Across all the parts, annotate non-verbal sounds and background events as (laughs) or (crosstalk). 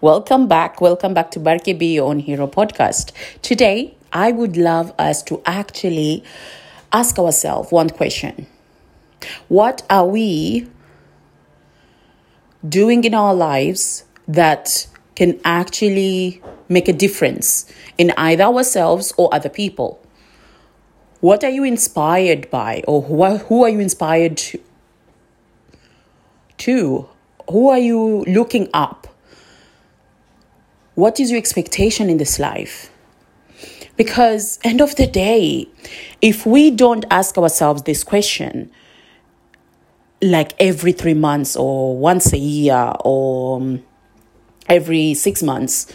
Welcome back. Welcome back to Barke Be Own Hero podcast. Today, I would love us to actually ask ourselves one question What are we doing in our lives that can actually make a difference in either ourselves or other people? What are you inspired by, or who are you inspired to? Who are you looking up? What is your expectation in this life? Because end of the day, if we don't ask ourselves this question, like every three months or once a year or um, every six months,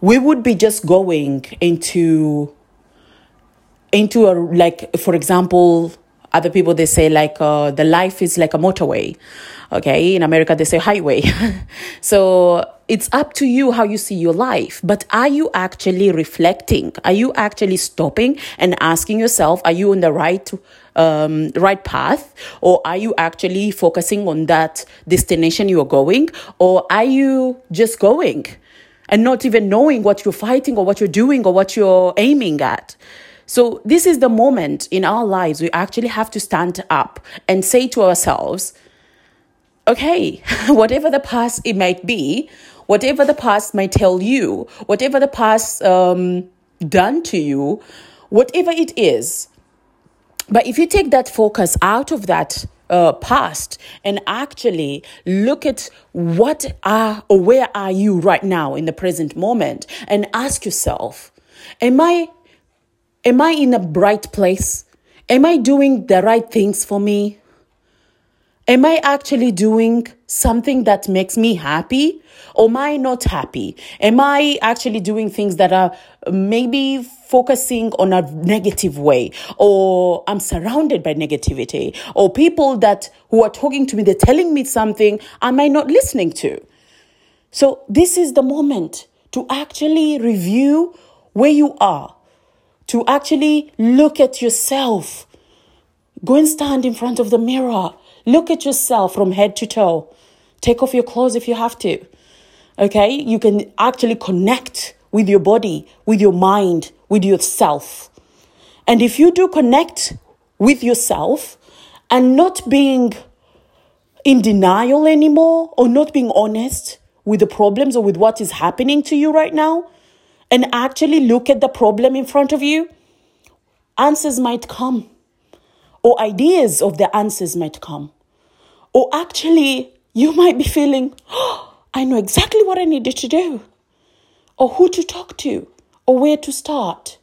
we would be just going into into a like for example other people they say like uh, the life is like a motorway okay in america they say highway (laughs) so it's up to you how you see your life but are you actually reflecting? Are you actually stopping and asking yourself are you on the right um, right path? Or are you actually focusing on that destination you're going? Or are you just going and not even knowing what you're fighting or what you're doing or what you're aiming at? So, this is the moment in our lives we actually have to stand up and say to ourselves, okay, (laughs) whatever the past it might be, whatever the past might tell you, whatever the past um, done to you, whatever it is. But if you take that focus out of that uh, past and actually look at what are or where are you right now in the present moment and ask yourself, am I Am I in a bright place? Am I doing the right things for me? Am I actually doing something that makes me happy? Or am I not happy? Am I actually doing things that are maybe focusing on a negative way? Or I'm surrounded by negativity? Or people that who are talking to me, they're telling me something, am I not listening to? So this is the moment to actually review where you are to actually look at yourself. Go and stand in front of the mirror. Look at yourself from head to toe. Take off your clothes if you have to. Okay? You can actually connect with your body, with your mind, with yourself. And if you do connect with yourself and not being in denial anymore or not being honest with the problems or with what is happening to you right now, and actually look at the problem in front of you, answers might come, or ideas of the answers might come. Or actually, you (laughs) might be feeling, oh, (gasps) I know exactly what I needed to do, or who to talk to, or where to start.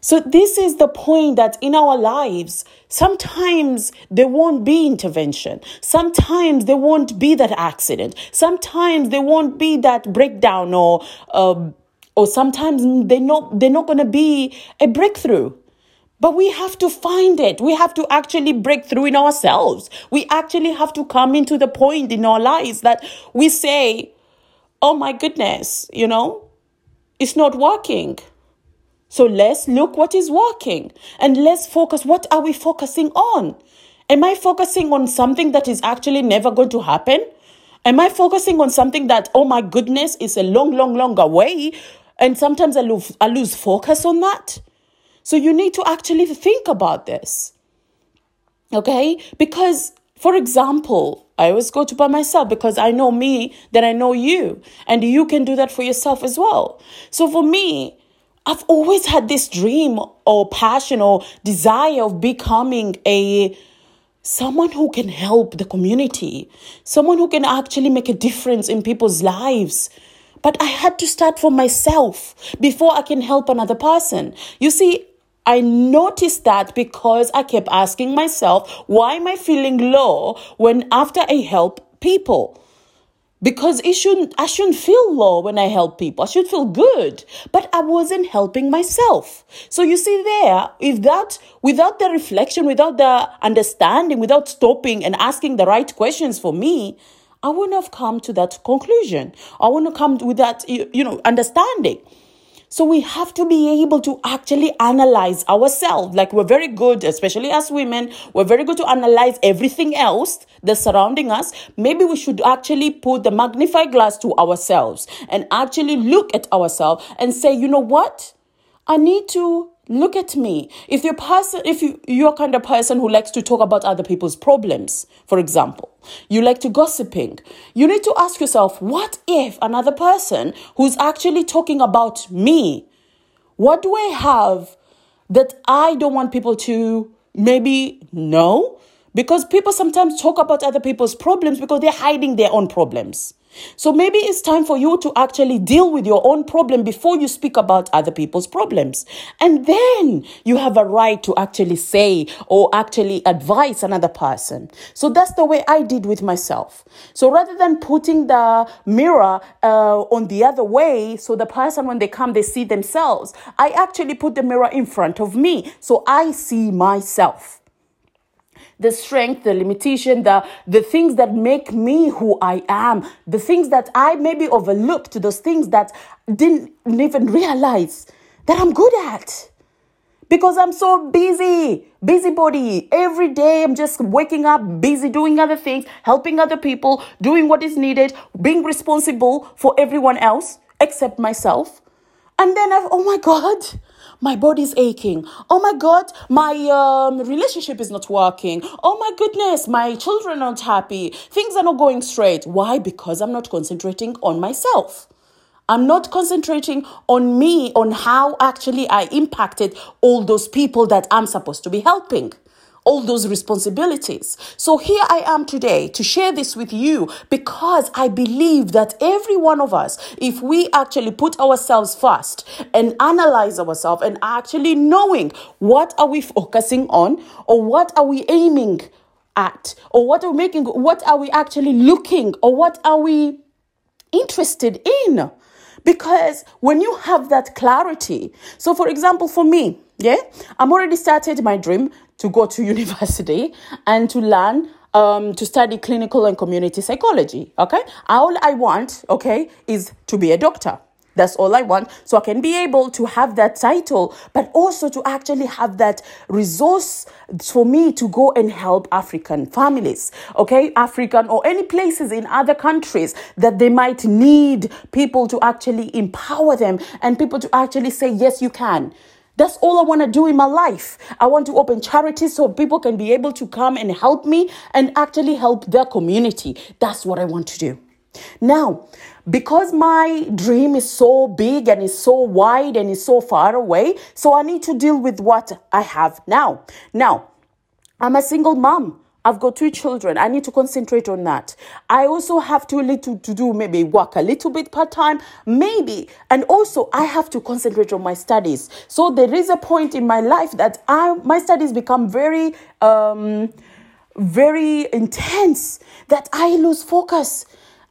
So, this is the point that in our lives, sometimes there won't be intervention. Sometimes there won't be that accident. Sometimes there won't be that breakdown or uh, or sometimes they're not they're not going to be a breakthrough but we have to find it. We have to actually break through in ourselves. We actually have to come into the point in our lives that we say oh my goodness you know it's not working. So let's look what is working and let's focus. What are we focusing on? Am i focusing on something that is actually never going to happen? Am I focusing on something that, oh my goodness, is a long, long, long away? And sometimes I lose, I lose focus on that. So you need to actually think about this. Okay? Because, for example, I always go to by myself because I know me, then I know you. And you can do that for yourself as well. So for me, I've always had this dream or passion or desire of becoming a someone who can help the community, someone who can actually make a difference in people's lives. But I had to start for myself before I can help another person. You see, I noticed that because I kept asking myself, why am I feeling low when after I help people? Because it shouldn't I shouldn't feel low when I help people. I should feel good. But I wasn't helping myself. So you see there, if that without the reflection, without the understanding, without stopping and asking the right questions for me, I wouldn't have come to that conclusion. I wouldn't have come with that, you know, understanding. So we have to be able to actually analyze ourselves. Like we're very good, especially as women, we're very good to analyze everything else that's surrounding us. Maybe we should actually put the magnifying glass to ourselves and actually look at ourselves and say, you know what? I need to look at me. If you're person, if you, you're kind of person who likes to talk about other people's problems, for example, you like to gossiping, you need to ask yourself, what if another person who's actually talking about me, what do I have that I don't want people to maybe know? Because people sometimes talk about other people's problems because they're hiding their own problems. So maybe it's time for you to actually deal with your own problem before you speak about other people's problems. And then you have a right to actually say or actually advise another person. So that's the way I did with myself. So rather than putting the mirror uh, on the other way, so the person, when they come, they see themselves, I actually put the mirror in front of me. So I see myself the strength, the limitation, the, the things that make me who I am, the things that I maybe overlooked, those things that didn't even realize that I'm good at. Because I'm so busy, busybody. Every day I'm just waking up, busy doing other things, helping other people, doing what is needed, being responsible for everyone else except myself. And then I've, oh my God, my body's aching. Oh my God, my um, relationship is not working. Oh my goodness, my children aren't happy. Things are not going straight. Why? Because I'm not concentrating on myself. I'm not concentrating on me, on how actually I impacted all those people that I'm supposed to be helping all those responsibilities. So here I am today to share this with you because I believe that every one of us, if we actually put ourselves first and analyze ourselves and actually knowing what are we focusing on or what are we aiming at or what are we making, what are we actually looking or what are we interested in? Because when you have that clarity, so for example, for me, yeah, I'm already started my dream to go to (laughs) university and to learn um, to study clinical and community psychology. Okay, all I want, okay, is to be a doctor. That's all I want. So I can be able to have that title, but also to actually have that resource for me to go and help African families, okay? African or any places in other countries that they might need people to actually empower them and people to actually say, yes, you can. That's all I want to do in my life. I want to open charities so people can be able to come and help me and actually help their community. That's what I want to do. Now, because my dream is so big and is so wide and is so far away, so I need to deal with what I have now. Now, I'm a single mom. I've got two children. I need to concentrate on that. I also have to little to do maybe work a little bit part time, maybe, and also I have to concentrate on my studies. So there is a point in my life that I my studies become very um very intense that I lose focus.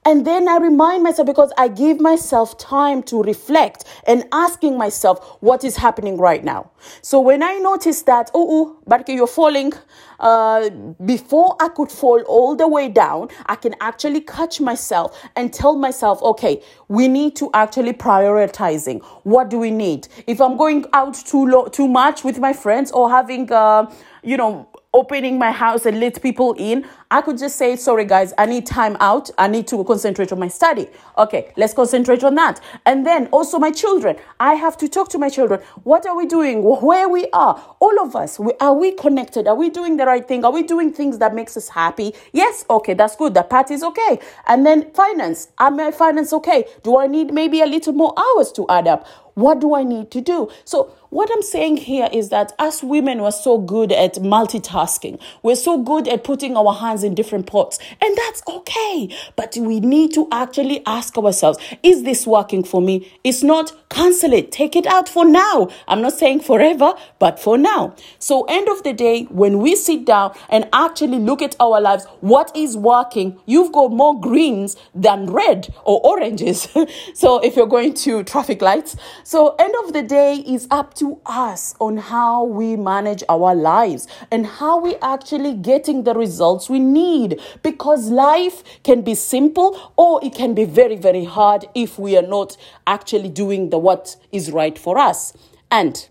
And then I remind myself because I give myself time to reflect and asking myself what is happening right now. So when I notice that, oh, oh Barke, you're falling, uh, before I could fall all the way down, I can actually catch myself and tell myself, okay, we need to actually prioritizing. What do we need? If I'm going out too low, too much with my friends or having, uh, you know, opening my house and let people in, I could just say, sorry guys, I need time out. I need to concentrate on my study. Okay, let's concentrate on that. And then also my children, I have to talk to my children. What are we doing? Where we are? All of us, we, are we connected? Are we doing the right thing? Are we doing things that makes us happy? Yes, okay, that's good. That part is okay. And then finance, am my finance okay? Do I need maybe a little more hours to add up? What do I need to do? So, what I'm saying here is that us women were so good at multitasking. We're so good at putting our hands in different pots, and that's okay. But we need to actually ask ourselves is this working for me? It's not, cancel it, take it out for now. I'm not saying forever, but for now. So, end of the day, when we sit down and actually look at our lives, what is working? You've got more greens than red or oranges. (laughs) so, if you're going to traffic lights, so, end of the day is up to us on how we manage our lives and how we actually getting the results we need because life can be simple or it can be very, very hard if we are not actually doing the what is right for us. And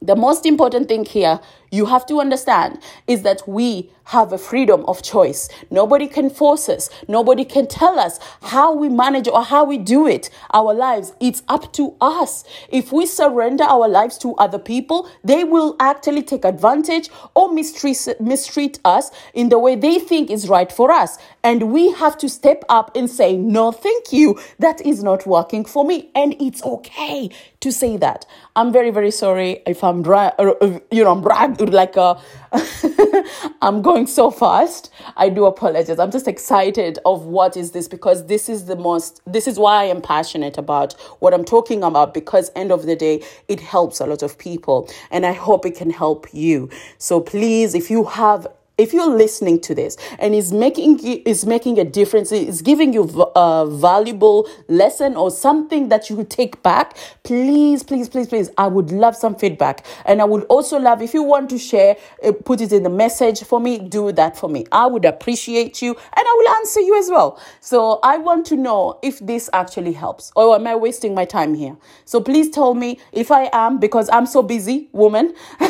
the most important thing here you have to understand is that we have a freedom of choice. Nobody can force us. Nobody can tell us how we manage or how we do it. Our lives, it's up to us. If we surrender our lives to other people, they will actually take advantage or mistreat, mistreat us in the way they think is right for us. And we have to step up and say, no, thank you. That is not working for me. And it's okay to say that. I'm very, very sorry if I'm, dra- uh, you know, I'm brag- like a, (laughs) I'm going so fast. I do apologize. I'm just excited of what is this because this is the most, this is why I am passionate about what I'm talking about because end of the day, it helps a lot of people and I hope it can help you. So please, if you have if you're listening to this and is making is making a difference is giving you a valuable lesson or something that you take back please please please please i would love some feedback. And i would also love if you want to share uh, put it in the message for me do that for me. I would appreciate you and i will answer you as well. So i want to know if this actually helps or am i wasting my time here? So please tell me if i am because i'm so busy woman. (laughs)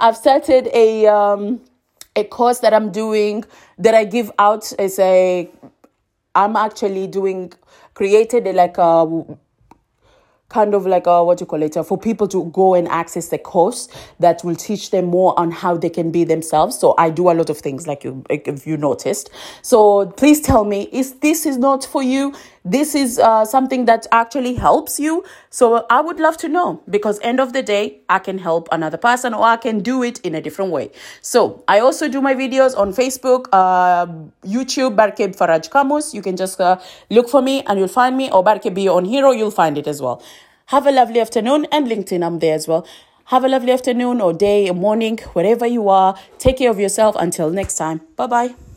I've started a um a course that I'm doing that I give out is a I'm actually doing created like a kind of like a what you call it uh, for people to go and access the course that will teach them more on how they can be themselves. So i do a lot of things like you if you noticed. So please tell me is this is not for you? This is uh, something that actually helps you? So i would love to know because end of the day i can help another person or i can do it in a different way. So i also do my videos on facebook uh, youtube barkeb faraj kamus. You can just uh, look for me and you'll find me or barkeb on hero you'll find it as well have a lovely afternoon and linkedin i'm there as well. Have a lovely afternoon or day or morning wherever you are. Take care of yourself. Until next time. Bye bye